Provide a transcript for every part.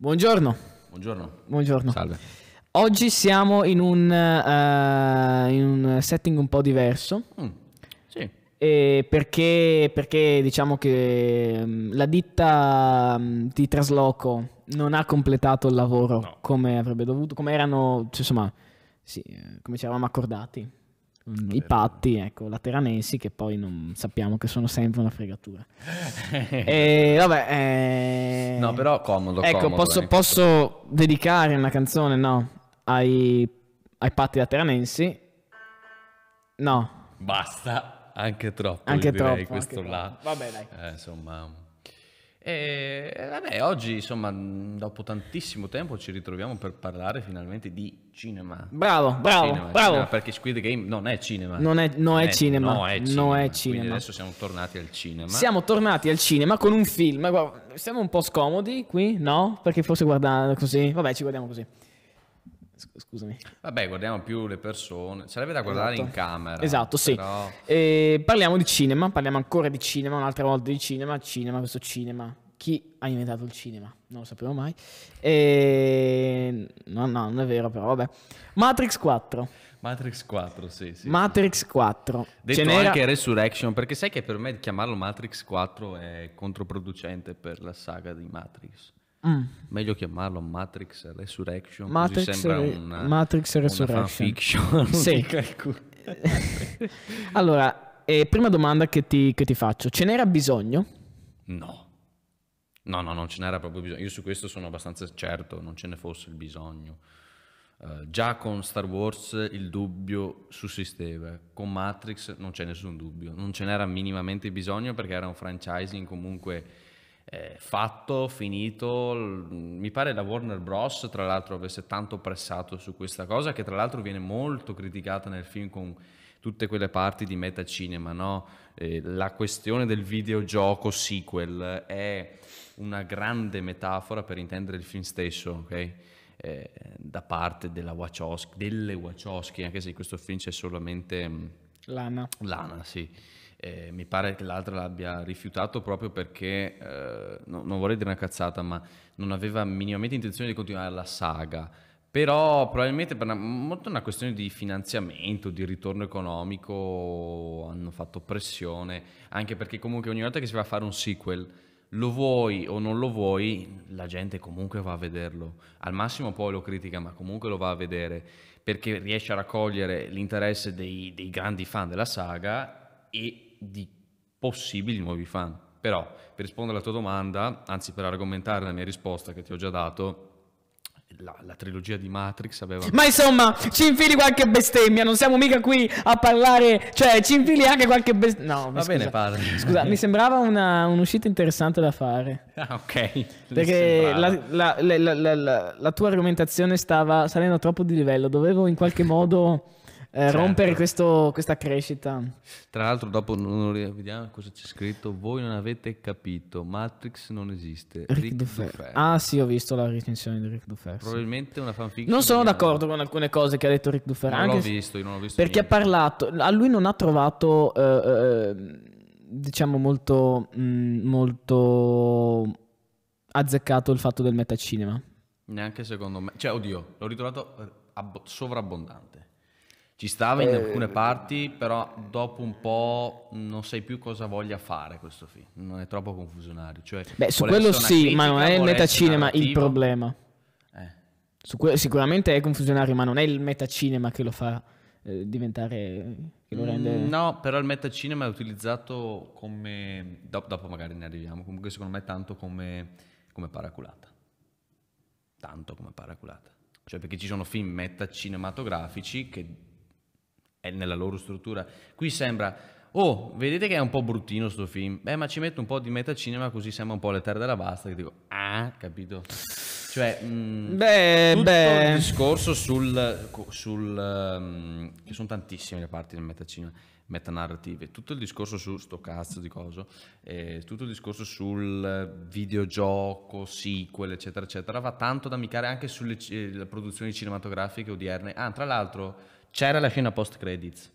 Buongiorno. Buongiorno. Buongiorno. Salve. Oggi siamo in un, eh, in un setting un po' diverso. Mm, sì. perché, perché diciamo che mm, la ditta mm, di trasloco non ha completato il lavoro No. come avrebbe dovuto, come erano, cioè, insomma, sì, eh, come ci eravamo accordati. Mm, I Vero. patti, ecco, lateranensi che poi non sappiamo che sono sempre una fregatura. E vabbè, eh, No, però comodo, Ecco, comodo, posso, eh. posso dedicare una canzone, no, ai, ai patti lateranensi? No, Basta, anche troppo, anche troppo. questo anche là. troppo. Vabbè, dai. Eh, insomma... E vabbè, oggi, insomma, dopo tantissimo tempo ci ritroviamo per parlare finalmente di cinema. Bravo, bravo, Cinema, bravo. cinema, perché Squid Game non è cinema. Non è- no, è Eh, cinema, No, è no, cinema. è Quindi cinema. adesso siamo tornati al cinema. Siamo tornati al cinema con un film. Guarda, siamo un po' scomodi qui, no? Perché forse guardando così. Vabbè, ci guardiamo così. Scusami. Vabbè, guardiamo più le persone. Sarebbe da guardare Esatto. in camera. Esatto, sì. però- parliamo di cinema, parliamo ancora di cinema, un'altra volta di cinema, cinema, questo cinema. Chi ha inventato il cinema? Non lo sapevo mai. E... No, no, non è vero però, vabbè. Matrix 4. Matrix 4, sì, sì. Matrix 4. Detto Ce n'era- anche Resurrection, perché sai che per me chiamarlo Matrix 4 è controproducente per la saga di Matrix. Mm. Meglio chiamarlo Matrix Resurrection, Matrix sembra Re- una, Matrix una Resurrection. non Sì. allora, eh, prima domanda che ti, che ti faccio. Ce n'era bisogno? No. No, no, non ce n'era proprio bisogno. Io su questo sono abbastanza certo, non ce ne fosse il bisogno. Eh, già con Star Wars il dubbio sussisteva, con Matrix non c'è nessun dubbio, non ce n'era minimamente bisogno perché era un franchising comunque eh, fatto, finito. Mi pare la Warner Bros. tra l'altro avesse tanto pressato su questa cosa che tra l'altro viene molto criticata nel film con tutte quelle parti di metacinema, no? Eh, la questione del videogioco sequel è una grande metafora per intendere il film stesso, ok? Eh, da parte della Wachowski, delle Wachowski, anche se in questo film c'è solamente mm, Lana. Lana, sì. Eh, mi pare che l'altra l'abbia rifiutato proprio perché, eh, no- non vorrei dire una cazzata, ma non aveva minimamente intenzione di continuare la saga. Però probabilmente per una, molto una questione di finanziamento, di ritorno economico, hanno fatto pressione, anche perché comunque ogni volta che si va a fare un sequel, lo vuoi o non lo vuoi, la gente comunque va a vederlo. Al massimo poi lo critica, ma comunque lo va a vedere perché riesce a raccogliere l'interesse dei, dei grandi fan della saga e di possibili nuovi fan. Però, per rispondere alla tua domanda, anzi per argomentare la mia risposta che ti ho già dato, la, la trilogia di Matrix aveva... Ma insomma, ci infili qualche bestemmia, non siamo mica qui a parlare, cioè ci infili anche qualche bestemmia. No, Va scusa. bene, padre. Scusa, mi sembrava una- un'uscita interessante da fare. Ah, ok. Perché la, la- la- la- la- la tua argomentazione stava salendo troppo di livello, dovevo in qualche modo Certo. rompere questo- questa crescita. Tra l'altro dopo non, vediamo cosa c'è scritto. Voi non avete capito, Matrix non esiste. Rick Rick Dufer. Dufer. Ah sì, ho visto la recensione di Rick Dufer. sì. Probabilmente una fanfiction. Non sono d'accordo con alcune cose che ha detto Rick Dufer. Non l'ho visto, io non ho visto Perché ha niente. parlato, a lui non ha trovato, eh, eh, diciamo, molto, mm, molto azzeccato il fatto del metacinema. Neanche secondo me. Cioè, oddio, l'ho ritrovato eh, abbo- sovrabbondante. Ci stava in Eh, alcune parti, però dopo un po' non sai più cosa voglia fare questo film. Non è troppo confusionario. Cioè, Beh, su quello sì, ma non critica, è il metacinema il problema. Eh, Su que- sicuramente è confusionario, ma non è il metacinema che lo fa eh, diventare, che lo rende... mm, No, però il metacinema è utilizzato come... Dopo, dopo magari ne arriviamo. Comunque secondo me tanto come, come paraculata. Tanto come paraculata. Cioè perché ci sono film metacinematografici che è nella loro struttura. Qui sembra, oh, vedete che è un po' bruttino sto film? Beh, ma ci metto un po' di metacinema così sembra un po' le terre della basta. Che dico, ah, capito? Cioè, mm, Beh, tutto beh. il discorso sul, sul ehm, che sono tantissime le parti del metacinema, metanarrative, tutto il discorso su sto cazzo di coso, eh, tutto il discorso sul videogioco, sequel, eccetera, eccetera, va tanto da amicare anche sulle le produzioni cinematografiche odierne. Ah, tra l'altro, c'era la scena post credits.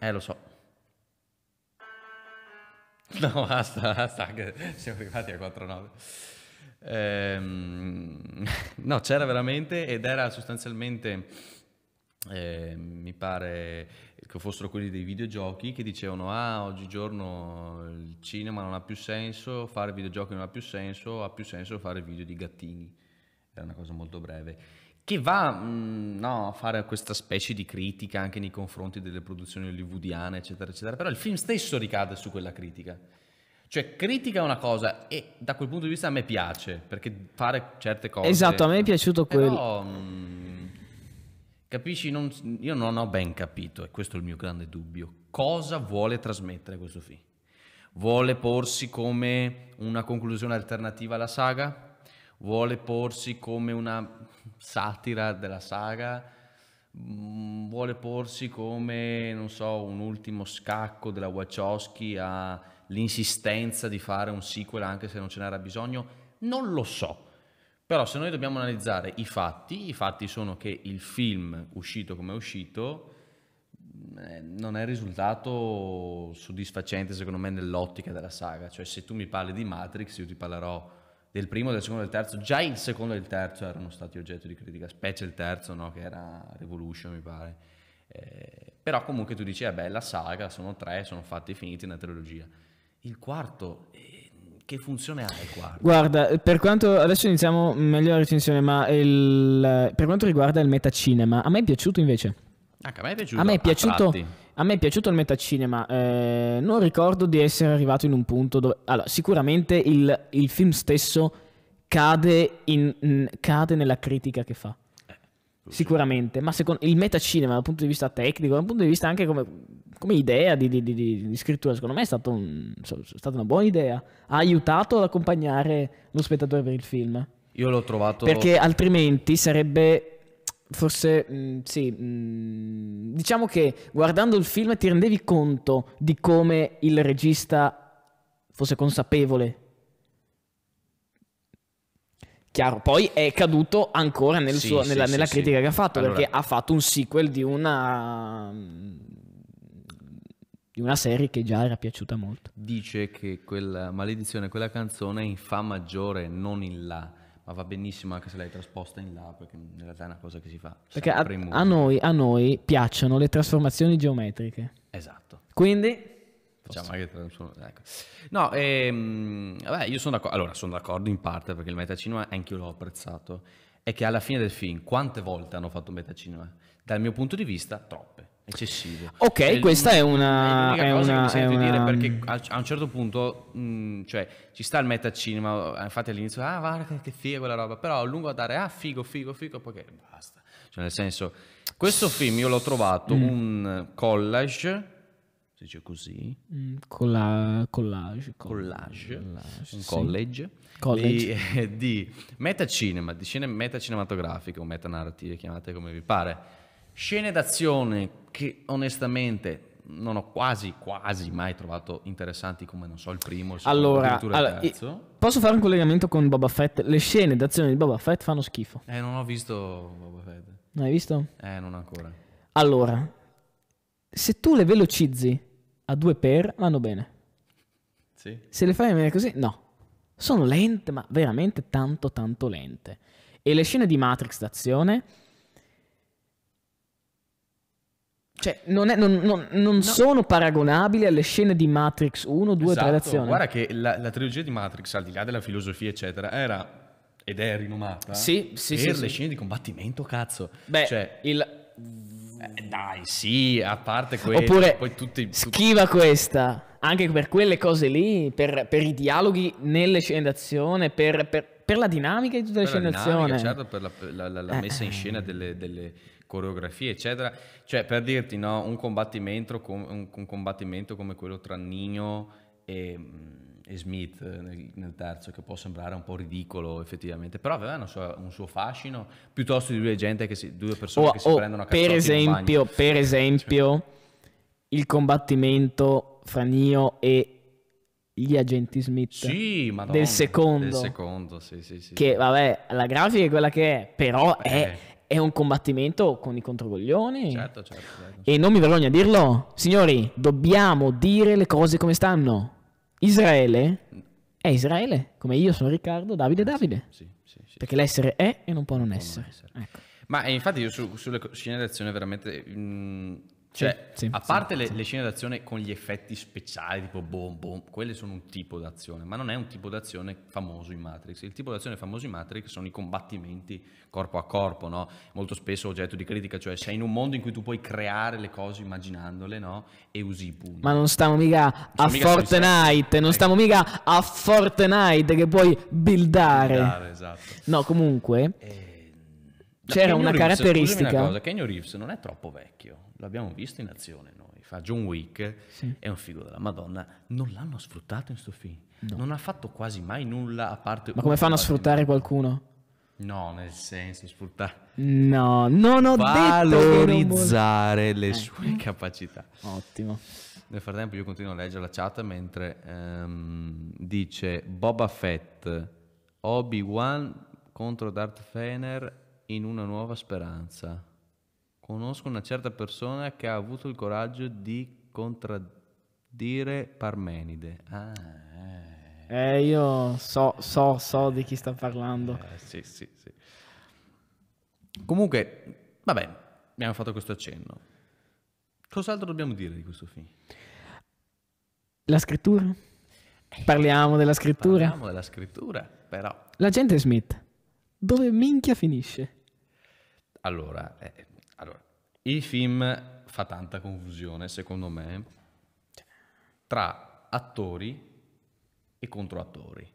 Eh, lo so. No, basta, basta, che siamo arrivati a 4-9. Ehm, no, c'era veramente ed era sostanzialmente, eh, mi pare che fossero quelli dei videogiochi che dicevano ah oggigiorno il cinema non ha più senso, fare videogiochi non ha più senso, ha più senso fare video di gattini. Era una cosa molto breve. Che va mh, no, a fare questa specie di critica anche nei confronti delle produzioni hollywoodiane, eccetera, eccetera. Però il film stesso ricade su quella critica. Cioè, critica una cosa e da quel punto di vista a me piace, perché fare certe cose... Esatto, a me è piaciuto quello. Però, mh, capisci, non- io non ho ben capito, e questo è il mio grande dubbio, cosa vuole trasmettere questo film. Vuole porsi come una conclusione alternativa alla saga? Vuole porsi come una satira della saga? Mm, Vuole porsi come, non so, un ultimo scacco della Wachowski all'insistenza di fare un sequel anche se non ce n'era bisogno? Non lo so. Però se noi dobbiamo analizzare i fatti, i fatti sono che il film uscito come è uscito eh, non è risultato soddisfacente secondo me nell'ottica della saga. Cioè se tu mi parli di Matrix io ti parlerò del primo, del secondo e del terzo. Già il secondo e il terzo erano stati oggetto di critica, specie il terzo no? che era Revolution mi pare. Eh, però comunque tu dici, eh beh, la saga sono tre, sono fatti finiti una trilogia. Il quarto, eh, che funzione ha il quarto? Guarda, per quanto adesso iniziamo meglio la recensione, ma il- per quanto riguarda il metacinema, a me è piaciuto invece. Anche a me è piaciuto. A me è piaciuto, a me è piaciuto il metacinema. eh, non ricordo di essere arrivato in un punto dove. Allora, sicuramente il, il film stesso cade, in- cade nella critica che fa. Sicuramente, ma secondo il metacinema dal punto di vista tecnico, dal punto di vista anche come, come idea di, di- di- di- scrittura, secondo me è, stato un- è stata una buona idea. Ha aiutato ad accompagnare lo spettatore per il film. Io l'ho trovato... Perché altrimenti sarebbe forse mh, sì, mh, diciamo che guardando il film ti rendevi conto di come il regista fosse consapevole. Chiaro, poi è caduto ancora nel Sì, suo- sì, nella, sì, nella critica che ha fatto, Allora- perché ha fatto un sequel di una di una serie che già era piaciuta molto. dice che quella maledizione, quella canzone è in fa maggiore, non in la, ma va benissimo anche se l'hai trasposta in la, perché in realtà è una cosa che si fa. Perché a, a noi, a noi piacciono le trasformazioni geometriche. Esatto. Quindi Facciamo anche ecco. No, ehm, vabbè, io sono d'accordo. Allora, sono d'accordo in parte perché il metacinema anche io l'ho apprezzato. È che alla fine del film, quante volte hanno fatto metacinema? Dal mio punto di vista, troppe, eccessivo. Ok, È l- questa è una- è cosa una- che mi sento è di dire una- perché a, a un certo punto, mh, cioè, ci sta il metacinema, infatti all'inizio, ah, guarda che, figa quella roba, però a lungo andare, ah, figo, figo, figo, poi che basta. Cioè, nel senso, questo film io l'ho trovato Mm. un collage, dice così, Mm, colla- collage, collage, collage, un sì. college, College. Di, di metacinema, di scene metacinematografiche o metanarrative, chiamate come vi pare, scene d'azione che onestamente non ho quasi, quasi mai trovato interessanti come, non so, il primo, il secondo, Allora, addirittura allora, il i- terzo. posso fare un collegamento con Boba Fett? Le scene d'azione di Boba Fett fanno schifo. Eh, non ho visto Boba Fett. Non hai visto? Eh, non ancora. Allora, se tu le velocizzi a due per, vanno bene. Sì? Se le fai bene così, no. Sono lente, ma veramente tanto, tanto lente. E le scene di Matrix d'azione... Cioè, non, è- non- non- non sono paragonabili alle scene di Matrix 1, 2, 3 Esatto. d'azione. Guarda che la, la trilogia di Matrix, al di là della filosofia, eccetera, era ed è rinomata Sì, sì, per sì, le sì. scene di combattimento, cazzo. Beh, cioè, il... eh, dai, sì, a parte quello, Oppure poi tutti, tutti- schiva questa, anche per quelle cose lì, per, per i dialoghi nelle scene d'azione, per, per- per la dinamica di tutte le la scene d'azione. certo, per la, la- la- la Eh, messa in eh. scena delle, delle coreografie, eccetera. Cioè, per dirti, no, un combattimento, com- un, un combattimento come quello tra Nino e, e Smith eh, nel, nel terzo, che può sembrare un po' ridicolo effettivamente, però aveva una sua- un suo fascino, piuttosto di due, gente che si, due persone O- che si o, prendono a per esempio, per esempio, il combattimento fra Neo e gli agenti Smith. Sì, madonna, Del secondo. Del secondo, sì, sì. Che vabbè, la grafica è quella che è, però Eh. è, è un combattimento con i controcoglioni. Certo, certo, certo. E non mi vergogno a dirlo, signori, dobbiamo dire le cose come stanno. Israele è Israele, come io sono Riccardo, Davide è Davide. Sì, sì, sì. Perché l'essere è e non può non non essere. essere. Ecco. Ma eh, infatti io su- sulle d'azione veramente... mm, cioè, sì, a sì, parte le, le scene d'azione con gli effetti speciali, tipo boom boom, quelle sono un tipo d'azione, ma non è un tipo d'azione famoso in Matrix. Il tipo d'azione famoso in Matrix sono i combattimenti corpo a corpo, no? Molto spesso oggetto di critica, cioè sei in un mondo in cui tu puoi creare le cose immaginandole, no? E usi i pugni. Ma non stiamo mica a mica Fortnite, non Ecco. stiamo mica a Fortnite che puoi buildare. Dare, esatto. No, comunque, Eh, C'era una Reeves, caratteristica- una cosa, Keanu Reeves non è troppo vecchio, l'abbiamo visto in azione noi, fa John Wick, Sì. è un figo della Madonna, non l'hanno sfruttato in sto film, non ha fatto quasi mai nulla a parte... ma come fanno a sfruttare qualcuno? No, nel senso, sfruttare... No, non ho detto che non Valorizzare le sue capacità. Ottimo. Nel frattempo io continuo a leggere la chat mentre ehm, dice Boba Fett, Obi-Wan contro Darth Vader in una nuova speranza. Conosco una certa persona che ha avuto il coraggio di contraddire Parmenide. Ah, eh. Eh, io so, so, so di chi sta parlando. Eh, sì, sì, sì. Comunque, vabbè, abbiamo fatto questo accenno. Cos'altro dobbiamo dire di questo film? La scrittura? Parliamo della scrittura? Parliamo della scrittura, però. L'agente Smith, dove minchia finisce? Allora, eh, allora, il film fa tanta confusione, secondo me, tra attori e controattori.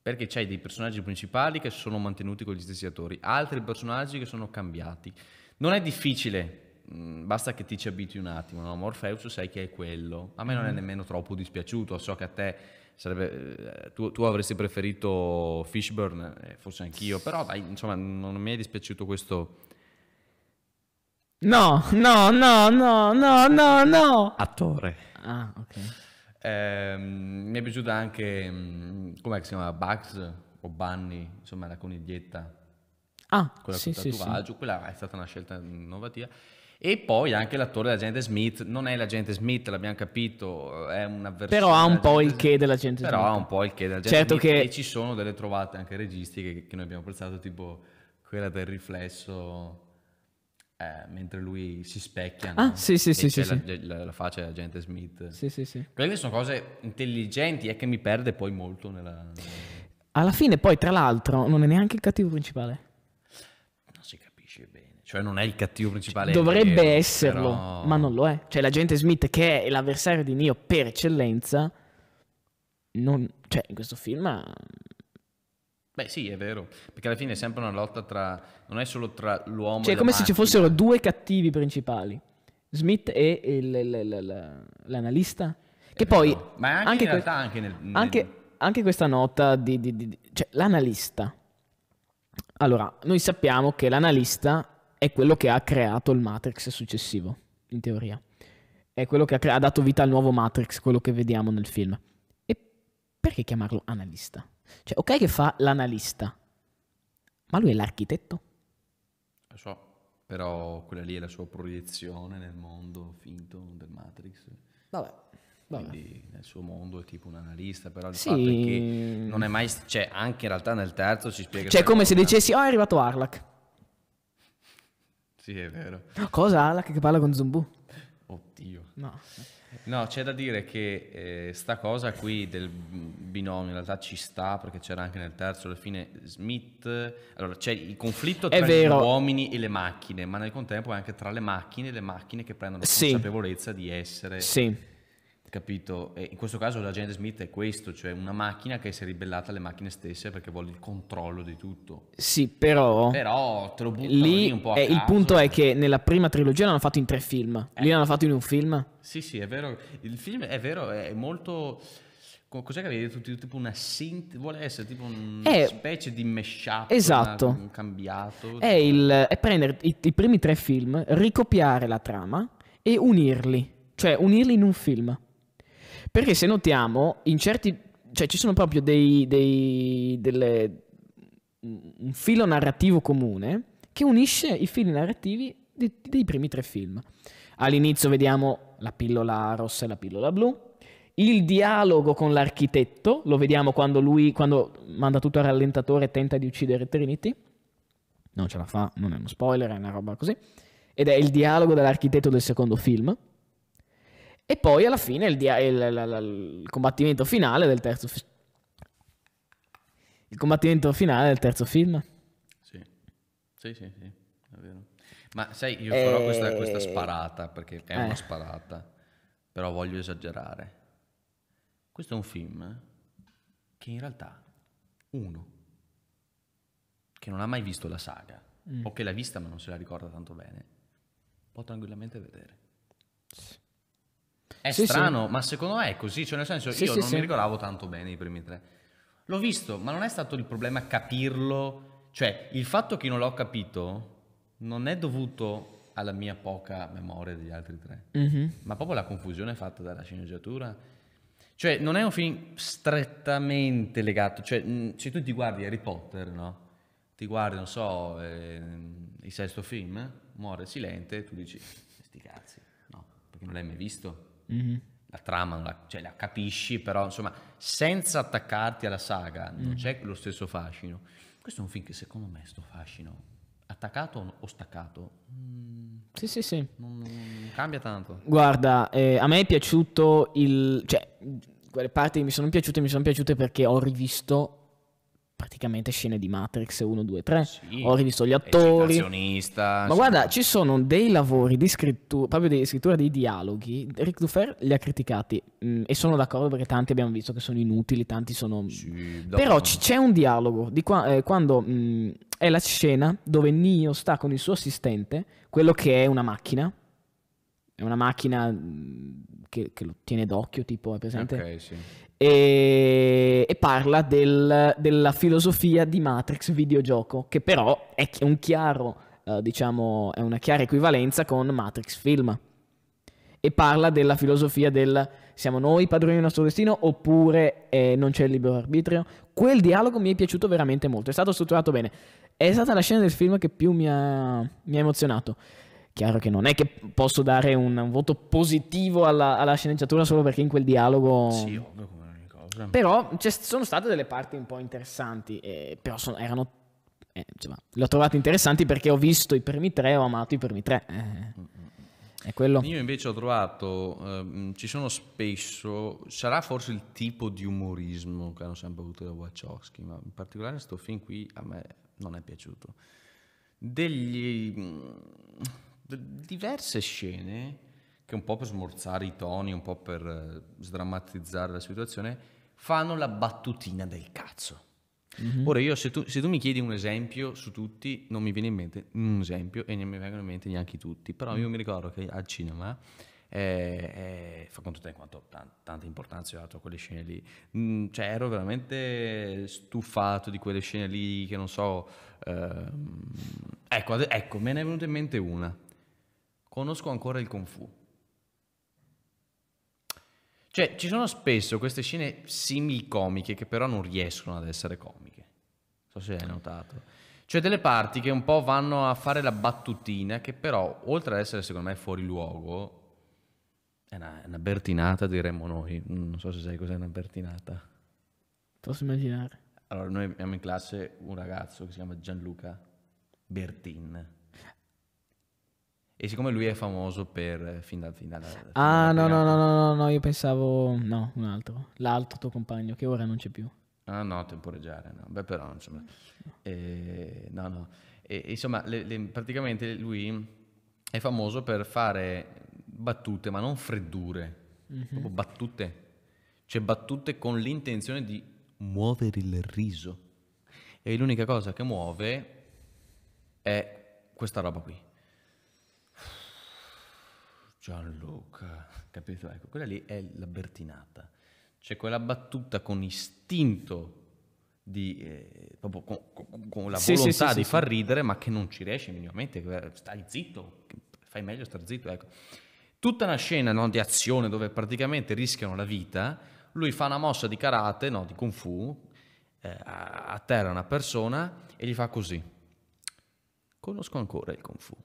Perché c'hai dei personaggi principali che sono mantenuti con gli stessi attori, altri personaggi che sono cambiati. Non è difficile, mh, basta che ti ci abitui un attimo. No? Morpheus sai che è quello. A me non è nemmeno troppo dispiaciuto, so che a te sarebbe... eh, tu, tu avresti preferito Fishburne, eh, forse anch'io, però dai, insomma, non mi è dispiaciuto questo No, no, no, no, no, no, no. attore. Ah, ok. Ehm, mi è piaciuta anche, mm, com'è che si chiama, Bugs o Bunny, insomma la coniglietta, Ah, quella sì, con sì, sì. quella è stata una scelta innovativa. E poi anche l'attore dell'agente Smith, non è l'agente Smith, l'abbiamo capito, è una versione... Però ha un po' il che dell'agente Però Smith. ha un po' il che dell'agente Certo Smith che- e ci sono delle trovate anche registiche che, che noi abbiamo apprezzato, tipo quella del riflesso eh, mentre lui si specchia, Ah, no? sì, sì, E sì, sì, la, la- la faccia dell'agente Smith. Sì, sì, sì. Quelle sono cose intelligenti e che mi perde poi molto nella... Alla fine, poi, tra l'altro, non è neanche il cattivo principale. Non si capisce bene. Cioè non è il cattivo principale. è Dovrebbe vero, esserlo, però- ma non lo è. Cioè, l'agente Smith, che è l'avversario di Neo per eccellenza, non... Cioè, in questo film... Beh sì, è vero. Perché alla fine è sempre una lotta tra... Non è solo tra l'uomo Cioè, e è come la se ci macchina. fossero due cattivi principali. Smith e il- il- il- l'analista. Che È poi... vero. Ma anche, anche in que- realtà anche nel... nel- Anche, anche questa nota di, di- di- di- cioè l'analista. Allora, noi sappiamo che l'analista è quello che ha creato il Matrix successivo, in teoria. È quello che ha, cre- ha dato vita al nuovo Matrix, quello che vediamo nel film. E perché chiamarlo analista? Cioè, ok che fa l'analista, ma lui è l'architetto? Lo so, però quella lì è la sua proiezione nel mondo finto del Matrix. Vabbè. Quindi nel suo mondo è tipo un analista, però il Sì. fatto è che non è mai... Cioè anche in realtà nel terzo ci spiega... Cioè, è come se dicessi, oh, è arrivato Arlak. Sì, è vero. Cosa Arlak che parla con Zumbu? Oddio. No. No, c'è da dire che eh, sta cosa qui del binomio in realtà ci sta perché c'era anche nel terzo, alla fine Smith, allora c'è il conflitto tra gli uomini e le macchine, ma nel contempo è anche tra le macchine e le macchine che prendono Sì. consapevolezza di essere, Sì. Capito? E in questo caso l'agente Smith è questo, cioè una macchina che si è ribellata alle macchine stesse perché vuole il controllo di tutto. Sì, però... Però te lo buttano lì, Lì un po' a eh, il punto è che nella prima trilogia l'hanno fatto in tre film. Lì l'hanno fatto in un film. Sì, sì, è vero. Il film è vero, è molto. co- Cos'è che avevi detto? Tipo una sintesi, vuole essere tipo una È- specie di mashup, Esatto. una- un cambiato. È, il, è prendere i, i primi tre film, ricopiare la trama e unirli. Cioè, unirli in un film. Perché se notiamo, in certi... Cioè, ci sono proprio dei... dei delle, un filo narrativo comune che unisce i fili narrativi di- dei primi tre film. All'inizio vediamo la pillola rossa e la pillola blu. il dialogo con l'architetto, lo vediamo quando lui, quando manda tutto al rallentatore e tenta di uccidere Trinity. Non ce la fa, non è uno spoiler, è una roba così. Ed è il dialogo dell'architetto del secondo film. E poi alla fine il, dia- il- il- il- combattimento finale del terzo film. Il combattimento finale del terzo film. Sì, sì, sì, sì, è vero. Ma sai, io farò questa, questa Eh, sparata, perché è eh. una sparata, però voglio esagerare. Questo è un film che in realtà uno che non ha mai visto la saga, Mm. o che l'ha vista ma non se la ricorda tanto bene, può tranquillamente vedere. È Sì, sì. strano, ma secondo me è così, cioè nel senso Sì, io sì, non sì. mi ricordavo tanto bene i primi tre. L'ho visto, ma non è stato il problema capirlo, cioè il fatto che non l'ho capito non è dovuto alla mia poca memoria degli altri tre, Mhm. ma proprio la confusione fatta dalla sceneggiatura. Cioè non è un film strettamente legato, cioè mh, se tu ti guardi Harry Potter, no? Ti guardi, non so, ehm, il sesto film, muore Silente, tu dici, sti cazzi, no, perché non l'hai mai visto Mhm. la trama non la, cioè, la capisci, però insomma, senza attaccarti alla saga, non Mm. c'è lo stesso fascino. Questo è un film che secondo me sto fascino, attaccato o- o staccato, mm, Sì, sì, sì. non, non cambia tanto. Guarda, eh, a me è piaciuto il... cioè, quelle parti che mi sono piaciute, mi sono piaciute perché ho rivisto praticamente scene di Matrix 1, 2, 3. Sì, ho rivisto gli attori. Ma guarda, ci sono dei lavori di scrittura, proprio di scrittura dei dialoghi. Rick Dufer li ha criticati mm, e sono d'accordo perché tanti abbiamo visto che sono inutili, tanti sono... Sì, Però c- c'è un dialogo di qua- eh, quando mm, è la scena dove Neo sta con il suo assistente, quello che è una macchina. È una macchina mm, che, che lo tiene d'occhio, tipo, è presente? Ok, sì. E, e parla del- della filosofia di Matrix videogioco, che però è un chiaro, eh, diciamo, è una chiara equivalenza con Matrix film. E parla della filosofia del siamo noi padroni del nostro destino oppure eh, non c'è il libero arbitrio. Quel dialogo mi è piaciuto veramente molto, è stato strutturato bene. È stata la scena del film che più mi ha, mi ha emozionato. Chiaro che non è che posso dare un, un voto positivo alla, alla sceneggiatura solo perché in quel dialogo... Sì, ovvio cosa. Però ci sono state delle parti un po' interessanti, eh, però sono- erano... eh, insomma, le ho trovate interessanti perché ho visto i primi tre, ho amato i primi tre. eh, è quello. Io invece ho trovato, ehm, ci sono spesso, sarà forse il tipo di umorismo che hanno sempre avuto da Wachowski, ma in particolare questo film qui a me non è piaciuto. Degli, d- diverse scene che un po' per smorzare i toni, un po' per eh, sdrammatizzare la situazione, fanno la battutina del cazzo. Ora io se tu, se tu mi chiedi un esempio su tutti, non mi viene in mente un esempio e non mi vengono in mente neanche tutti, però io mi ricordo che al cinema, eh, eh, fa conto te quanto tan- tanta importanza ho dato a quelle scene lì, Mm, cioè ero veramente stufato di quelle scene lì che non so, ehm, ecco, ecco, me ne è venuta in mente una, conosco ancora il Kung Fu. Cioè, ci sono spesso queste scene simil-comiche che però non riescono ad essere comiche. Non so se hai notato. Cioè delle parti che un po' vanno a fare la battutina, che però, oltre ad essere secondo me fuori luogo, è una, è una bertinata diremmo noi. Non so se sai cos'è una bertinata. Posso immaginare. Allora, noi abbiamo in classe un ragazzo che si chiama Gianluca Bertin. E siccome lui è famoso per eh, fin dal fin dalla- fin Ah, no, no, no, no, no, io pensavo... No, un altro. L'altro tuo compagno, che ora non c'è più. Ah no, temporeggiare, no. Beh però, insomma, eh, no, no. E, insomma, le- le- praticamente lui è famoso per fare battute, ma non freddure, proprio battute. Cioè battute con l'intenzione di muovere il riso. E l'unica cosa che muove è questa roba qui. Gianluca, capito? Ecco, quella lì è la bertinata. C'è quella battuta con istinto di, eh, proprio con, con- con la Sì, volontà sì, di sì, far ridere, ma che non ci riesce minimamente. Stai zitto, fai meglio star zitto. Ecco. Tutta una scena no, di azione dove praticamente rischiano la vita. Lui fa una mossa di karate, no, di kung fu, eh, a- atterra una persona e gli fa così. Conosco ancora il kung fu.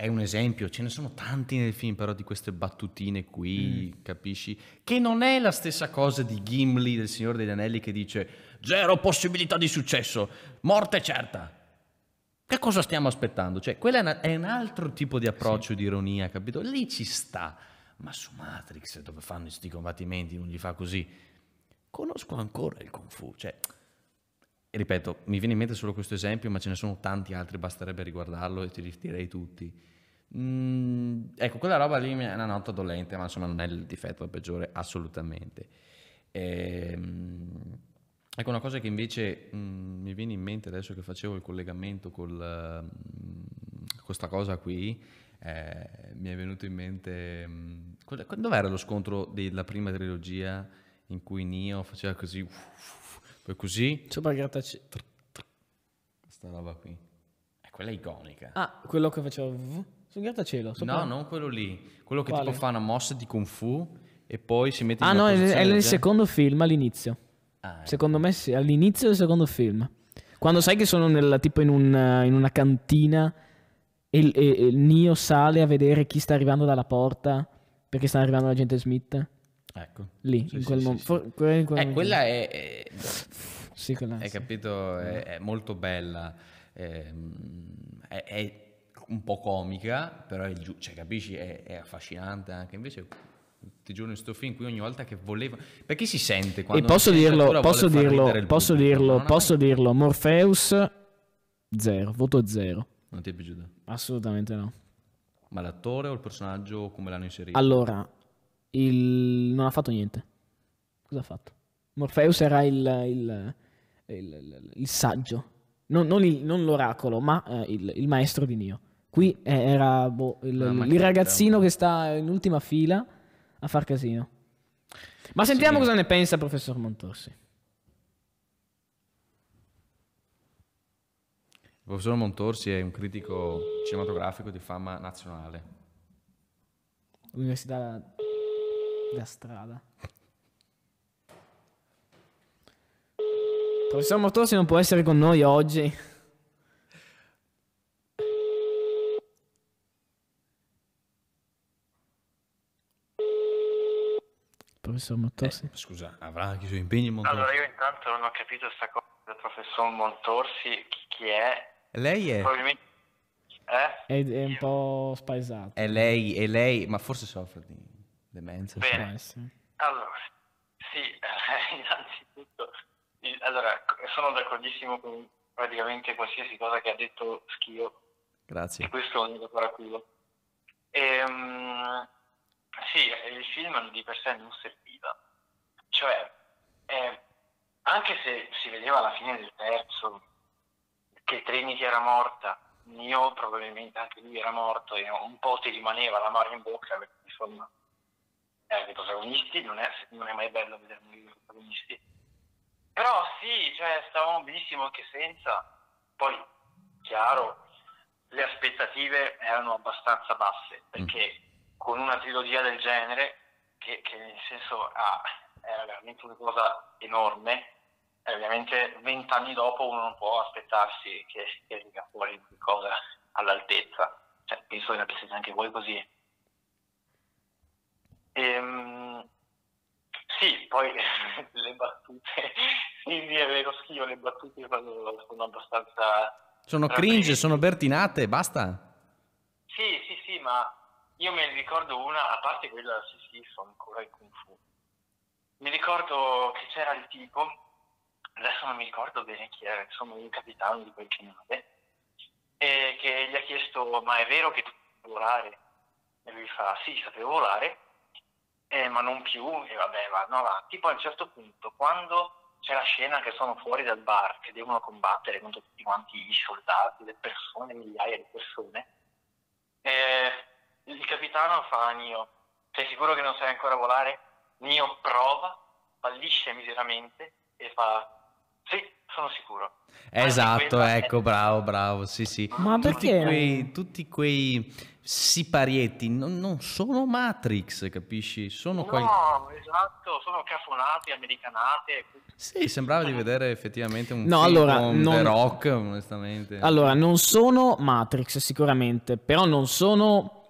È un esempio, ce ne sono tanti nel film però di queste battutine qui, mm. capisci? Che non è la stessa cosa di Gimli del Signore degli Anelli che dice zero possibilità di successo, morte certa. Che cosa stiamo aspettando? Cioè, quello è, una, è un altro tipo di approccio, sì. di ironia, capito? Lì ci sta, ma su Matrix dove fanno questi combattimenti non gli fa così. Conosco ancora il Kung Fu, cioè ripeto, mi viene in mente solo questo esempio, ma ce ne sono tanti altri, basterebbe riguardarlo e ti li direi tutti. Mm, ecco, quella roba lì è una nota dolente, ma insomma non è il difetto peggiore, assolutamente. Ehm, ecco, una cosa che invece mm, mi viene in mente adesso che facevo il collegamento con mm, questa cosa qui, eh, mi è venuto in mente... Mm, dov'era lo scontro della prima trilogia in cui Nio faceva così... Uff, poi così... Sopra il grattacielo. Questa roba qui. È quella iconica. Ah, quello che faceva... Sul grattacielo? Sopra... No, non quello lì. Quello che Quale? tipo fa una mossa di Kung Fu e poi si mette ah, in Ah no, è nel secondo film all'inizio. Ah, Secondo me sì, all'inizio del secondo film. Quando sai che sono nella, tipo in, un, in una cantina e, e, e il Nio sale a vedere chi sta arrivando dalla porta perché sta arrivando l'agente Smith. Ecco. Lì, sì, in quel sì, momento. Quel, quel eh, quella è... è... Sì, quella Hai capito? È, è, molto bella. Ehm, è, è, un po' comica, però è giù, cioè, capisci? È, affascinante anche. Invece ti giuro in sto film qui ogni volta che volevo perché si sente quando e posso dirlo posso dirlo posso dirlo posso dirlo Morpheus zero voto zero non ti è piaciuto? assolutamente no ma l'attore o il personaggio come l'hanno inserito? allora il... non ha fatto niente. Cosa ha fatto? Morpheus era il, il, il, il saggio, non, non, non, l'oracolo, ma eh, il, maestro di Nio. Qui era boh, il, ragazzino che sta in ultima fila a far casino. Ma sentiamo sì. cosa ne pensa il professor Montorsi. Il professor Montorsi è un critico cinematografico di fama nazionale. Università da strada. Professor Motosi non può essere con noi oggi. Professor Montorsi. Eh, scusa, avrà anche i suoi impegni Montorsi? Allora io intanto non ho capito questa cosa del professor Montorsi, chi, chi è? Lei è? Probabilmente... Eh? È, è un po' spaesato. È lei, è lei, ma forse soffre di demenza. Bene. Allora, sì, eh, innanzitutto, allora, sono d'accordissimo con praticamente qualsiasi cosa che ha detto Schio. Grazie. E questo è un unico paraculo. Ehm, sì, il film di per sé non serviva. Cioè, eh, anche se si vedeva alla fine del terzo che Trinity era morta, io probabilmente anche lui era morto e un po' ti rimaneva la mano in bocca perché insomma eh, i protagonisti, non è, non è mai bello vedere i protagonisti. Però sì, cioè, stavamo benissimo anche senza. Poi, chiaro, le aspettative erano abbastanza basse, perché mm. con una trilogia del genere, che, che nel senso ah, era veramente una cosa enorme, eh, ovviamente vent'anni dopo uno non può aspettarsi che, che arrivi fuori qualcosa all'altezza. Cioè, penso che la pensiate anche voi così. Ehm, sì, poi le battute, sì, è vero, schifo, le battute sono abbastanza... Sono cringe, sono bertinate, basta. Sì, sì, sì, ma io me ne ricordo una, a parte quella, sì, sì, sono ancora in Kung Fu. Mi ricordo che c'era il tipo, adesso non mi ricordo bene chi era, insomma, il capitano di quel canale, e che gli ha chiesto, ma è vero che tu puoi volare? E lui fa, sì, sapevo volare, eh, ma non più, e vabbè, vanno avanti. Poi a un certo punto, quando c'è la scena che sono fuori dal bar, che devono combattere contro tutti quanti i soldati, le persone, migliaia di persone, eh, il capitano fa a Nio, sei sicuro che non sai ancora volare? Nio prova, fallisce miseramente e fa, sì, sono sicuro. Esatto, ecco, è... bravo, bravo, sì, sì. Ma tutti perché? Quei, tutti quei siparietti, non, non sono Matrix, capisci? Sono No, qual- esatto, sono cafonate, americanate. Sì, sembrava di vedere effettivamente un No, film allora, con non- The Rock, onestamente. Allora, non sono Matrix sicuramente, però non sono...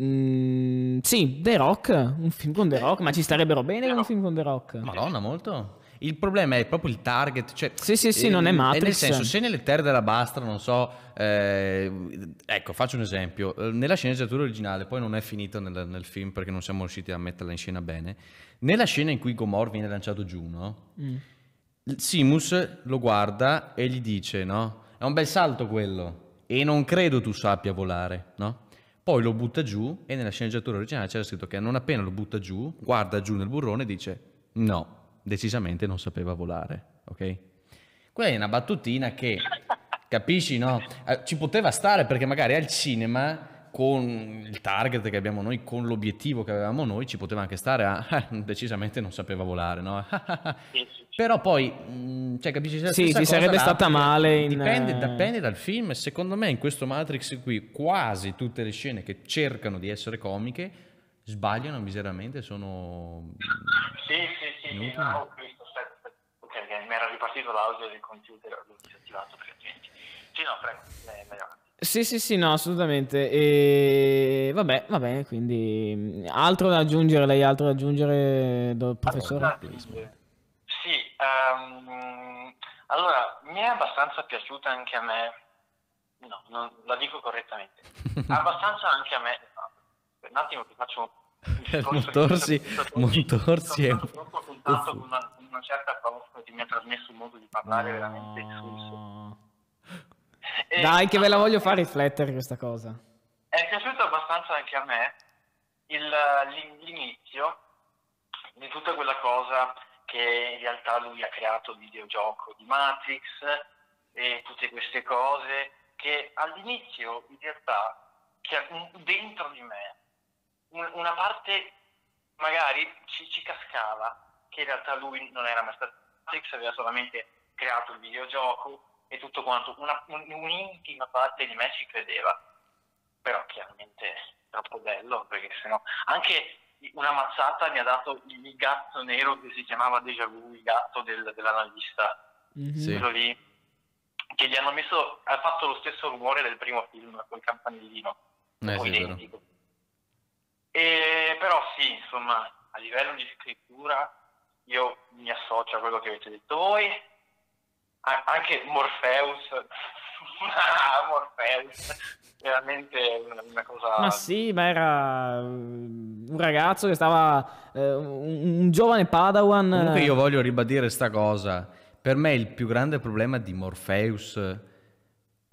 mm, sì, The Rock, un film con The Rock, ma ci starebbero bene un film con The Rock. Madonna, molto. Il problema è proprio il target, cioè, Sì, sì, sì, non è ehm, Matrix. nel senso, se nelle terre della Bastra, non so, eh, ecco, faccio un esempio. Eh, Nella sceneggiatura originale, poi non è finito nel, nel film perché non siamo riusciti a metterla in scena bene. Nella scena in cui Gomor viene lanciato giù, no? Mm. Simus lo guarda e gli dice, no? È un bel salto quello e non credo tu sappia volare, no? Poi lo butta giù e nella sceneggiatura originale c'era scritto che non appena lo butta giù, guarda giù nel burrone e dice no, decisamente non sapeva volare, ok? Quella è una battutina che, capisci, no? Eh, Ci poteva stare perché magari al cinema con il target che abbiamo noi, con l'obiettivo che avevamo noi, ci poteva anche stare a "Eh, decisamente non sapeva volare, no? Però poi, mh, cioè, capisci? Sì, ti cosa sarebbe stata male in, Dipende, eh, dipende dal film. Secondo me, in questo Matrix qui, quasi tutte le scene che cercano di essere comiche sbagliano miseramente. Sono. Sì, sì, no, ho visto, aspetta. Ok, mi era ripartito l'audio del computer, l'ho disattivato per. Sì, no, prego, vai avanti. Sì, sì, sì, no, assolutamente. E vabbè, va bene, quindi altro da aggiungere, lei altro da aggiungere, do- professore? Sì, ehm, allora, mi è abbastanza piaciuta anche a me, no, non, la dico correttamente, abbastanza anche a me, no, un attimo che faccio Montorsi- sto- sto- Montorsi è sto troppo contatto con una, una certa prof che mi ha trasmesso un modo di parlare veramente insulso. No. E- Dai, che ve la voglio far riflettere questa cosa. È piaciuto abbastanza anche a me il- l'in- l'inizio di tutta quella cosa che in realtà lui ha creato il videogioco di Matrix e tutte queste cose che all'inizio in realtà dentro di me un- una parte magari ci, ci cascava che in realtà lui non era mai stato Matrix, aveva solamente creato il videogioco e tutto quanto, una, un- un'intima parte di me ci credeva però chiaramente è troppo bello perché sennò anche una mazzata mi ha dato il gatto nero che si chiamava Deja Vu, il gatto del- dell'analista, Mhm. Sì. quello lì, che gli hanno messo, ha fatto lo stesso rumore del primo film col campanellino, Eh, sì, è vero. E, però sì, insomma, a livello di scrittura io mi associo a quello che avete detto voi, A- anche Morpheus, Morpheus, veramente una, una cosa... Ma sì, ma era mm, un ragazzo che stava, eh, un, un giovane Padawan. Comunque io voglio ribadire sta cosa. Per me il più grande problema di Morpheus eh,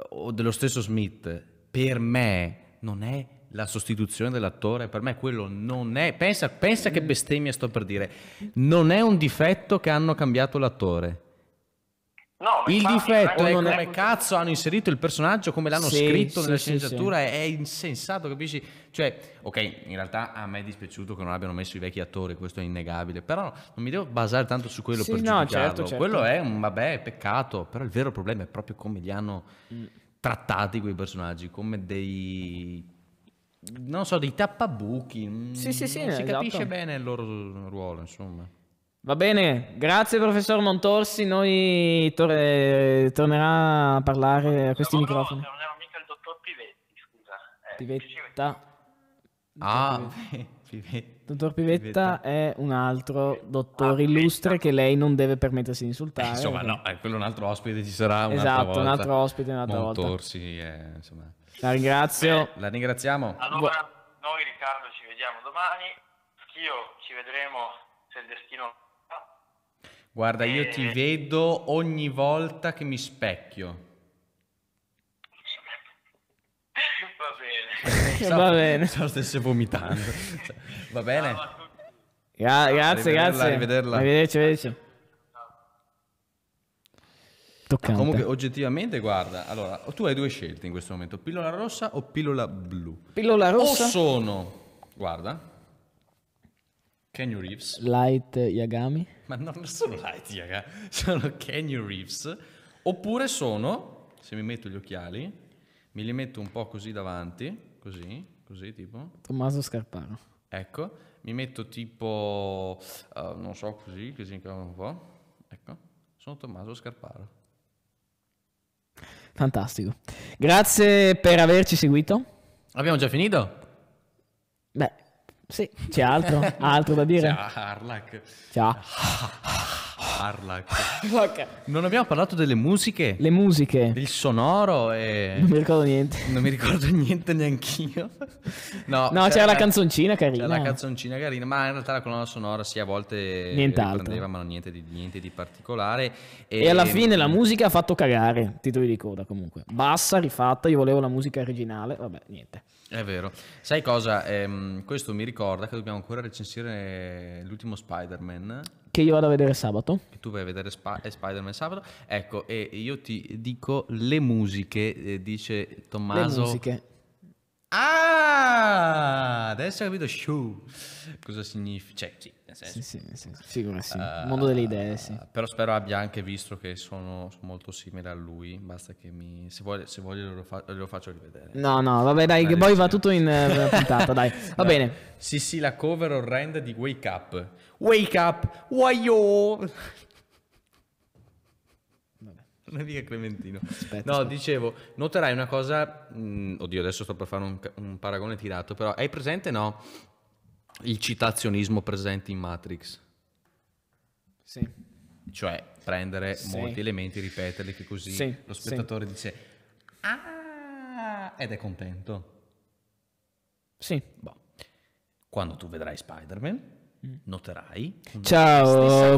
o dello stesso Smith, per me non è la sostituzione dell'attore, per me quello non è... Pensa, pensa che bestemmia sto per dire. Non è un difetto che hanno cambiato l'attore. No, Il infatti, difetto è come cazzo hanno inserito il personaggio, come l'hanno Sì, scritto sì, nella sì, sceneggiatura, è insensato, capisci? Cioè, ok, in realtà a me è dispiaciuto che non abbiano messo i vecchi attori, questo è innegabile, però non mi devo basare tanto su quello Sì, per no, giudicarlo. certo, certo. Quello è un vabbè, peccato, però il vero problema è proprio come li hanno Mm. trattati quei personaggi, come dei non so, dei tappabuchi. mm, Sì, sì, sì, non si esatto. capisce bene il loro ruolo, insomma. Va bene, grazie professor Montorsi, noi tor- tornerà a parlare a questi no, microfoni. No, non era mica il dottor Pivetti, scusa. Eh, Pivetta. Ah, Pivetti. Dottor Pivetta è un altro dottore illustre che lei non deve permettersi di insultare. Insomma, perché- no, eh, quello un altro ospite ci sarà un'altra Esatto, volta. un altro ospite un'altra volta. Montorsi, eh, insomma. La ringrazio. La ringraziamo. Allora, noi Riccardo ci vediamo domani, Schio ci vedremo se il destino... Guarda, io ti Eh. vedo ogni volta che mi specchio. Va bene. Va bene. So stesse vomitando. Va bene? Gra- grazie, grazie. arrivederla. Arrivederci, arrivederci. Toccante. Comunque, oggettivamente, guarda, allora, tu hai due scelte in questo momento, pillola rossa o pillola blu. Pillola rossa. O sono, guarda, Kenny Reeves, Light Yagami. ma non sono Light, raga, sono Kenny Reeves, oppure sono, se mi metto gli occhiali, me li metto un po' così davanti, così, così tipo. Tommaso Scarparo. Ecco, mi metto tipo, eh, non so, così, così un po'. Ecco, sono Tommaso Scarparo. Fantastico. Grazie per averci seguito. Abbiamo già finito? Beh, sì, c'è altro, altro da dire? Ciao, Harlack. Ciao. Harlack. Non abbiamo parlato delle musiche, Le musiche. del sonoro e... Non mi ricordo niente. Non mi ricordo niente neanch'io. No, No, c'era la canzoncina carina. C'era la canzoncina carina, ma in realtà la colonna sonora sì, a volte Nient'altro. ma non niente di, niente di particolare. E alla fine la musica ha fatto cagare, titoli di coda comunque. Bassa, rifatta, io volevo la musica originale, vabbè, niente. È vero. Sai cosa? Ehm, questo mi ricorda che dobbiamo ancora recensire l'ultimo Spider-Man. Che io vado a vedere sabato. Che tu vai a vedere Sp- eh, Spider-Man sabato. Ecco, e io ti dico le musiche, eh, dice Tommaso. Le musiche. Ah, adesso ho capito show. Cosa significa? Cioè, sì, nel senso. Sì, sì, sì, figura sì. Mondo delle idee, sì. Però spero abbia anche visto che sono, sono molto simile a lui. Basta che mi. Se vuole, se voglio lo, fa- lo faccio rivedere. No, no, vabbè, dai, che poi va tutto in eh, puntata, dai. Va No. bene. Sì, sì, la cover orrenda di Wake Up. Wake Up, wayo! È mica Clementino. Aspetta, no, aspetta. dicevo, noterai una cosa. mh, oddio, adesso sto per fare un, un paragone tirato, però hai presente, no? Il citazionismo presente in Matrix. Sì. Cioè, prendere Sì. molti elementi, ripeterli, che così Sì, lo sì. spettatore dice Ah! ed è contento. Sì. Boh. Quando tu vedrai Spider-Man, noterai una stessa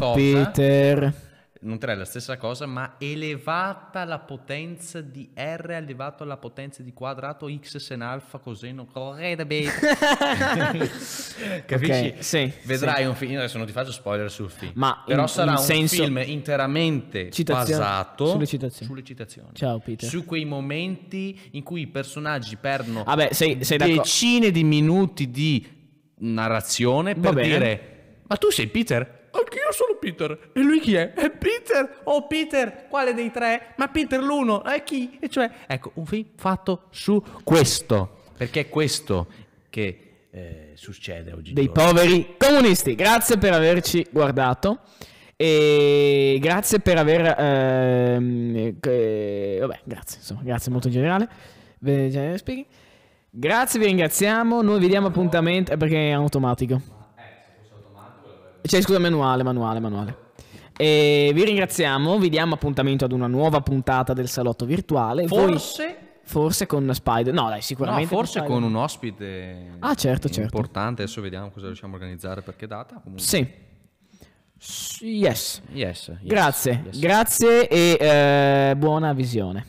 Cosa- Peter. Noterai la stessa cosa, ma elevata la potenza di R elevato alla potenza di quadrato x sen alfa coseno correde. Capisci? Ok, sì, Vedrai un film, adesso non ti faccio spoiler sul film, Ma però in- sarà in un senso- film interamente Citazioni- basato sulle citazioni. sulle citazioni. Ciao, Peter. Su quei momenti in cui i personaggi perdono Vabbè, sei, sei decine di minuti di narrazione per dire ma tu sei Peter? Anch'io sono Peter. E lui chi è? È Peter. Oh Peter, quale dei tre? Ma Peter l'uno. E chi? E cioè, ecco, un film fatto su questo. Perché è questo che eh, succede oggi. dei poveri comunisti. Grazie per averci guardato. E grazie per aver. ehm, che- vabbè, grazie, insomma, grazie molto in generale. Grazie, vi ringraziamo. Noi vi diamo appuntamento. eh, perché è automatico. Cioè, scusa, manuale, manuale, manuale. E vi ringraziamo. Vi diamo appuntamento ad una nuova puntata del salotto virtuale. Voi- Forse, forse con Spider. No, dai, no, sicuramente. forse Spider- con un ospite Ah, certo, certo. importante. Adesso vediamo cosa riusciamo a organizzare per che data. Comunque. Sì. Yes. Yes, yes, Grazie, yes. grazie e eh, buona visione.